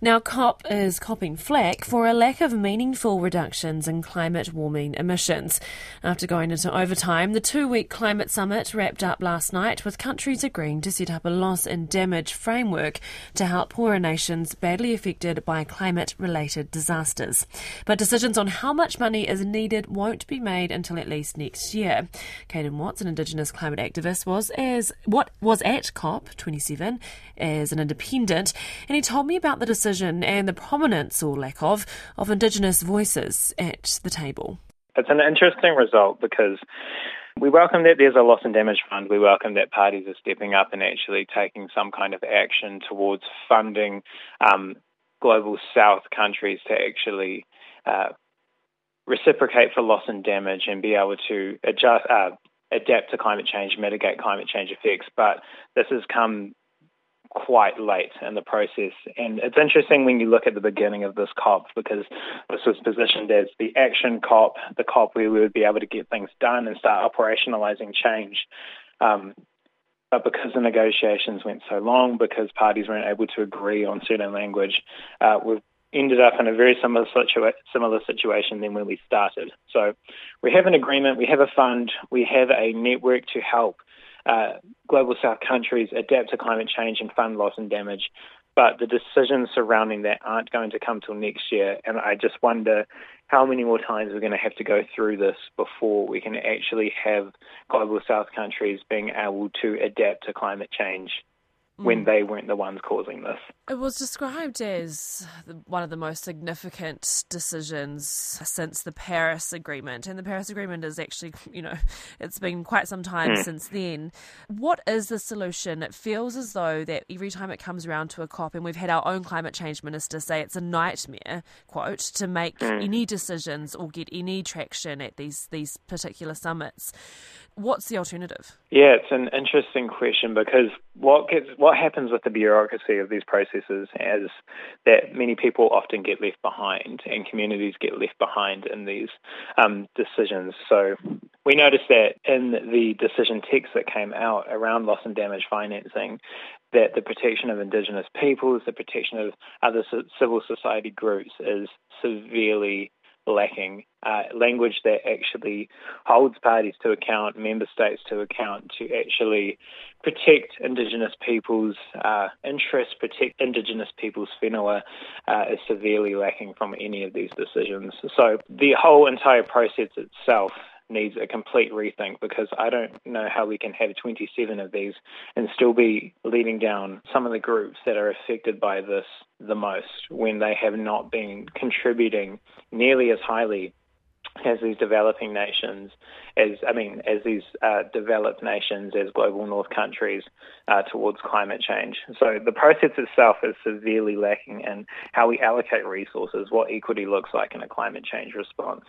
Now, COP is copping flack for a lack of meaningful reductions in climate warming emissions. After going into overtime, the two week climate summit wrapped up last night with countries agreeing to set up a loss and damage framework to help poorer nations badly affected by climate related disasters. But decisions on how much money is needed won't be made until at least next year. Caden Watts, an Indigenous climate activist, was as what was at COP 27 as an independent, and he told me about the decision decision and the prominence or lack of of Indigenous voices at the table? It's an interesting result because we welcome that there's a loss and damage fund. We welcome that parties are stepping up and actually taking some kind of action towards funding um, global south countries to actually uh, reciprocate for loss and damage and be able to adjust, uh, adapt to climate change, mitigate climate change effects. But this has come quite late in the process. And it's interesting when you look at the beginning of this COP because this was positioned as the action COP, the COP where we would be able to get things done and start operationalizing change. Um, but because the negotiations went so long, because parties weren't able to agree on certain language, uh, we've ended up in a very similar, situa- similar situation than when we started. So we have an agreement, we have a fund, we have a network to help uh, global south countries adapt to climate change and fund loss and damage. But the decisions surrounding that aren't going to come till next year. And I just wonder how many more times we're going to have to go through this before we can actually have global south countries being able to adapt to climate change when mm. they weren't the ones causing this. It was described as one of the most significant decisions since the Paris Agreement. And the Paris Agreement is actually, you know, it's been quite some time mm. since then. What is the solution? It feels as though that every time it comes around to a COP, and we've had our own climate change minister say it's a nightmare, quote, to make mm. any decisions or get any traction at these, these particular summits. What's the alternative? Yeah, it's an interesting question because what gets what happens with the bureaucracy of these processes is that many people often get left behind and communities get left behind in these um, decisions. So we noticed that in the decision text that came out around loss and damage financing, that the protection of Indigenous peoples, the protection of other civil society groups is severely lacking. Uh, language that actually holds parties to account, member states to account, to actually protect Indigenous people's uh, interests, protect Indigenous people's whenua, uh, is severely lacking from any of these decisions. So the whole entire process itself needs a complete rethink because I don't know how we can have 27 of these and still be leading down some of the groups that are affected by this the most when they have not been contributing nearly as highly as these developing nations, as I mean, as these uh, developed nations, as global north countries uh, towards climate change. So the process itself is severely lacking in how we allocate resources, what equity looks like in a climate change response.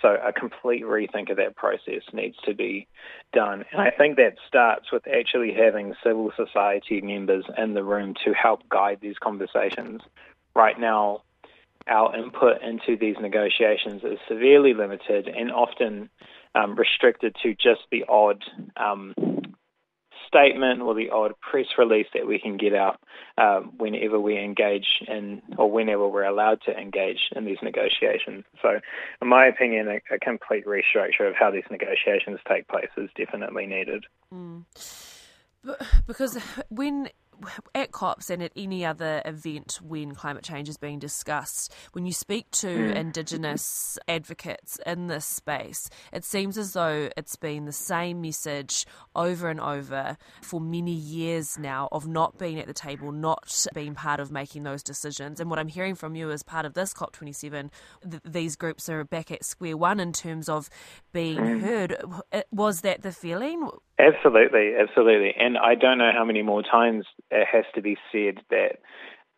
So a complete rethink of that process needs to be done, and I think that starts with actually having civil society members in the room to help guide these conversations. Right now, our input into these negotiations is severely limited and often um, restricted to just the odd um, statement or the odd press release that we can get out uh, whenever we engage in or whenever we're allowed to engage in these negotiations. So, in my opinion, a, a complete restructure of how these negotiations take place is definitely needed. Mm. Because when at COPs and at any other event when climate change is being discussed, when you speak to mm. Indigenous advocates in this space, it seems as though it's been the same message over and over for many years now of not being at the table, not being part of making those decisions. And what I'm hearing from you as part of this COP27, th- these groups are back at square one in terms of being mm. heard. Was that the feeling? Absolutely, absolutely. And I don't know how many more times it has to be said that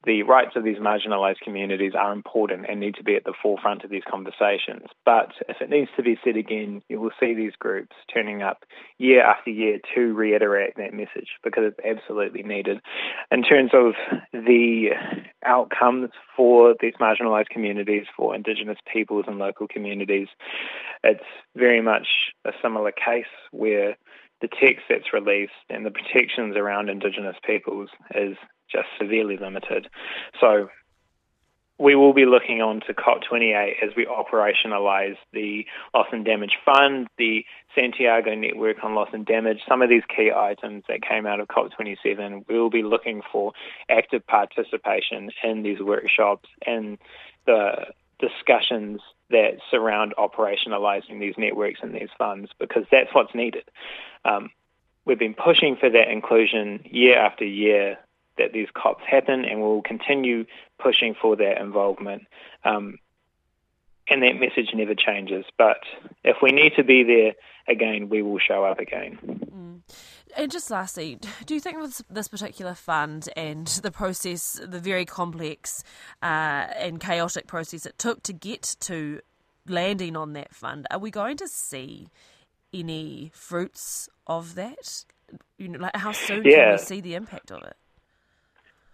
the rights of these marginalised communities are important and need to be at the forefront of these conversations. But if it needs to be said again, you will see these groups turning up year after year to reiterate that message because it's absolutely needed. In terms of the outcomes for these marginalised communities, for Indigenous peoples and local communities, it's very much a similar case where the text that's released and the protections around Indigenous peoples is just severely limited. So we will be looking on to COP28 as we operationalise the loss and damage fund, the Santiago network on loss and damage, some of these key items that came out of COP27. We will be looking for active participation in these workshops and the discussions that surround operationalising these networks and these funds because that's what's needed. Um, we've been pushing for that inclusion year after year that these COPs happen, and we'll continue pushing for that involvement. Um, and that message never changes. But if we need to be there again, we will show up again. And just lastly, do you think with this particular fund and the process, the very complex uh, and chaotic process it took to get to landing on that fund, are we going to see any fruits of that? You know, like how soon yeah. can we see the impact of it?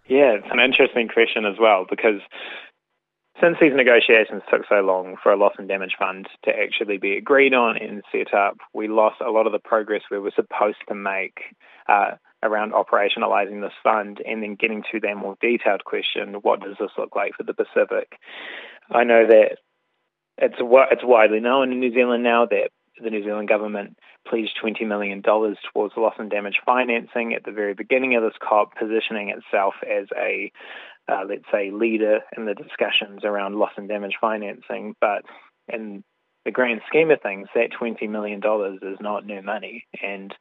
Yeah, it's an interesting question as well because since these negotiations took so long for a loss and damage fund to actually be agreed on and set up, we lost a lot of the progress we were supposed to make uh, around operationalising this fund and then getting to that more detailed question what does this look like for the Pacific? I know that it's, it's widely known in New Zealand now that the New Zealand government pledged $20 million towards loss and damage financing at the very beginning of this COP, positioning itself as a, uh, let's say, leader in the discussions around loss and damage financing. But in the grand scheme of things, that $20 million is not new money, and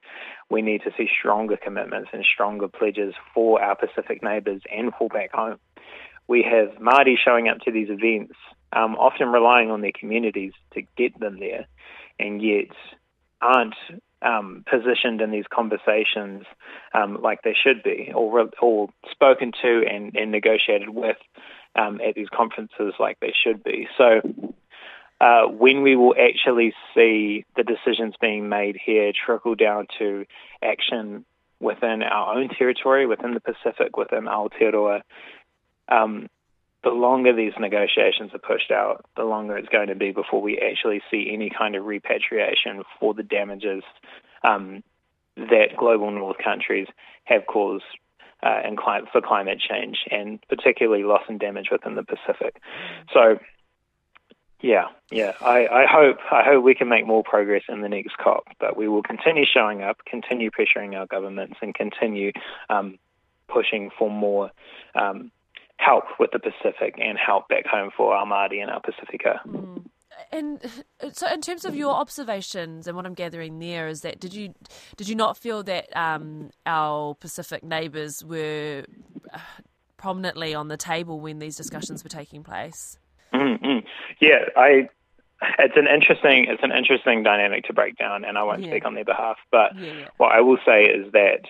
we need to see stronger commitments and stronger pledges for our Pacific neighbours and for back home. We have Māori showing up to these events, um, often relying on their communities to get them there, and yet aren't um, positioned in these conversations um, like they should be, or, or spoken to and, and negotiated with um, at these conferences like they should be. So, uh, when we will actually see the decisions being made here trickle down to action within our own territory, within the Pacific, within Aotearoa, um, the longer these negotiations are pushed out, the longer it's going to be before we actually see any kind of repatriation for the damages um, that global north countries have caused uh, in for climate change, and particularly loss and damage within the Pacific. So, yeah, yeah, I, I hope I hope we can make more progress in the next COP, but we will continue showing up, continue pressuring our governments, and continue um, pushing for more. Um, help with the Pacific and help back home for our Māori and our Pacifica. Mm. And so, in terms of your observations and what I'm gathering there, is that did you did you not feel that um, our Pacific neighbours were uh, prominently on the table when these discussions were taking place? Mm-hmm. Yeah, I. It's an interesting it's an interesting dynamic to break down, and I won't yeah. speak on their behalf. But yeah, yeah. what I will say is that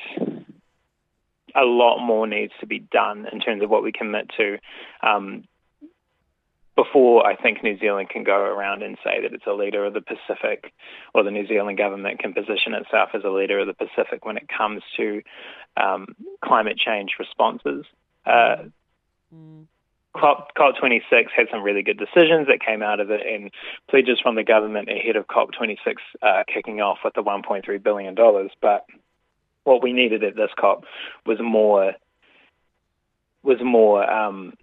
a lot more needs to be done in terms of what we commit to um, before I think New Zealand can go around and say that it's a leader of the Pacific, or the New Zealand government can position itself as a leader of the Pacific when it comes to um, climate change responses. Uh, mm. COP, COP26 had some really good decisions that came out of it and pledges from the government ahead of COP26 uh, kicking off with the $1.3 billion. But what we needed at this COP was more was more um,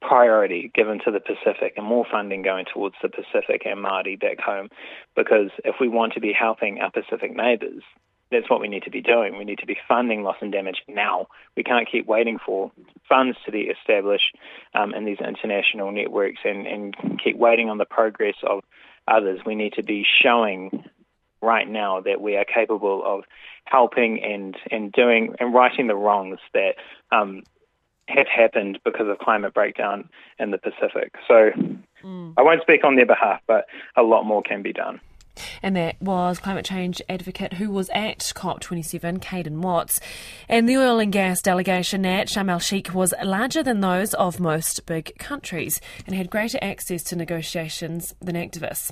priority given to the Pacific and more funding going towards the Pacific and Māori back home. Because if we want to be helping our Pacific neighbours, that's what we need to be doing. We need to be funding loss and damage now. We can't keep waiting for funds to be established um, in these international networks and, and keep waiting on the progress of others. We need to be showing right now that we are capable of helping and, and doing and righting the wrongs that um, have happened because of climate breakdown in the Pacific. So mm. I won't speak on their behalf, but a lot more can be done. And that was climate change advocate who was at COP27, Caden Watts. And the oil and gas delegation at Sharm el Sheikh was larger than those of most big countries and had greater access to negotiations than activists.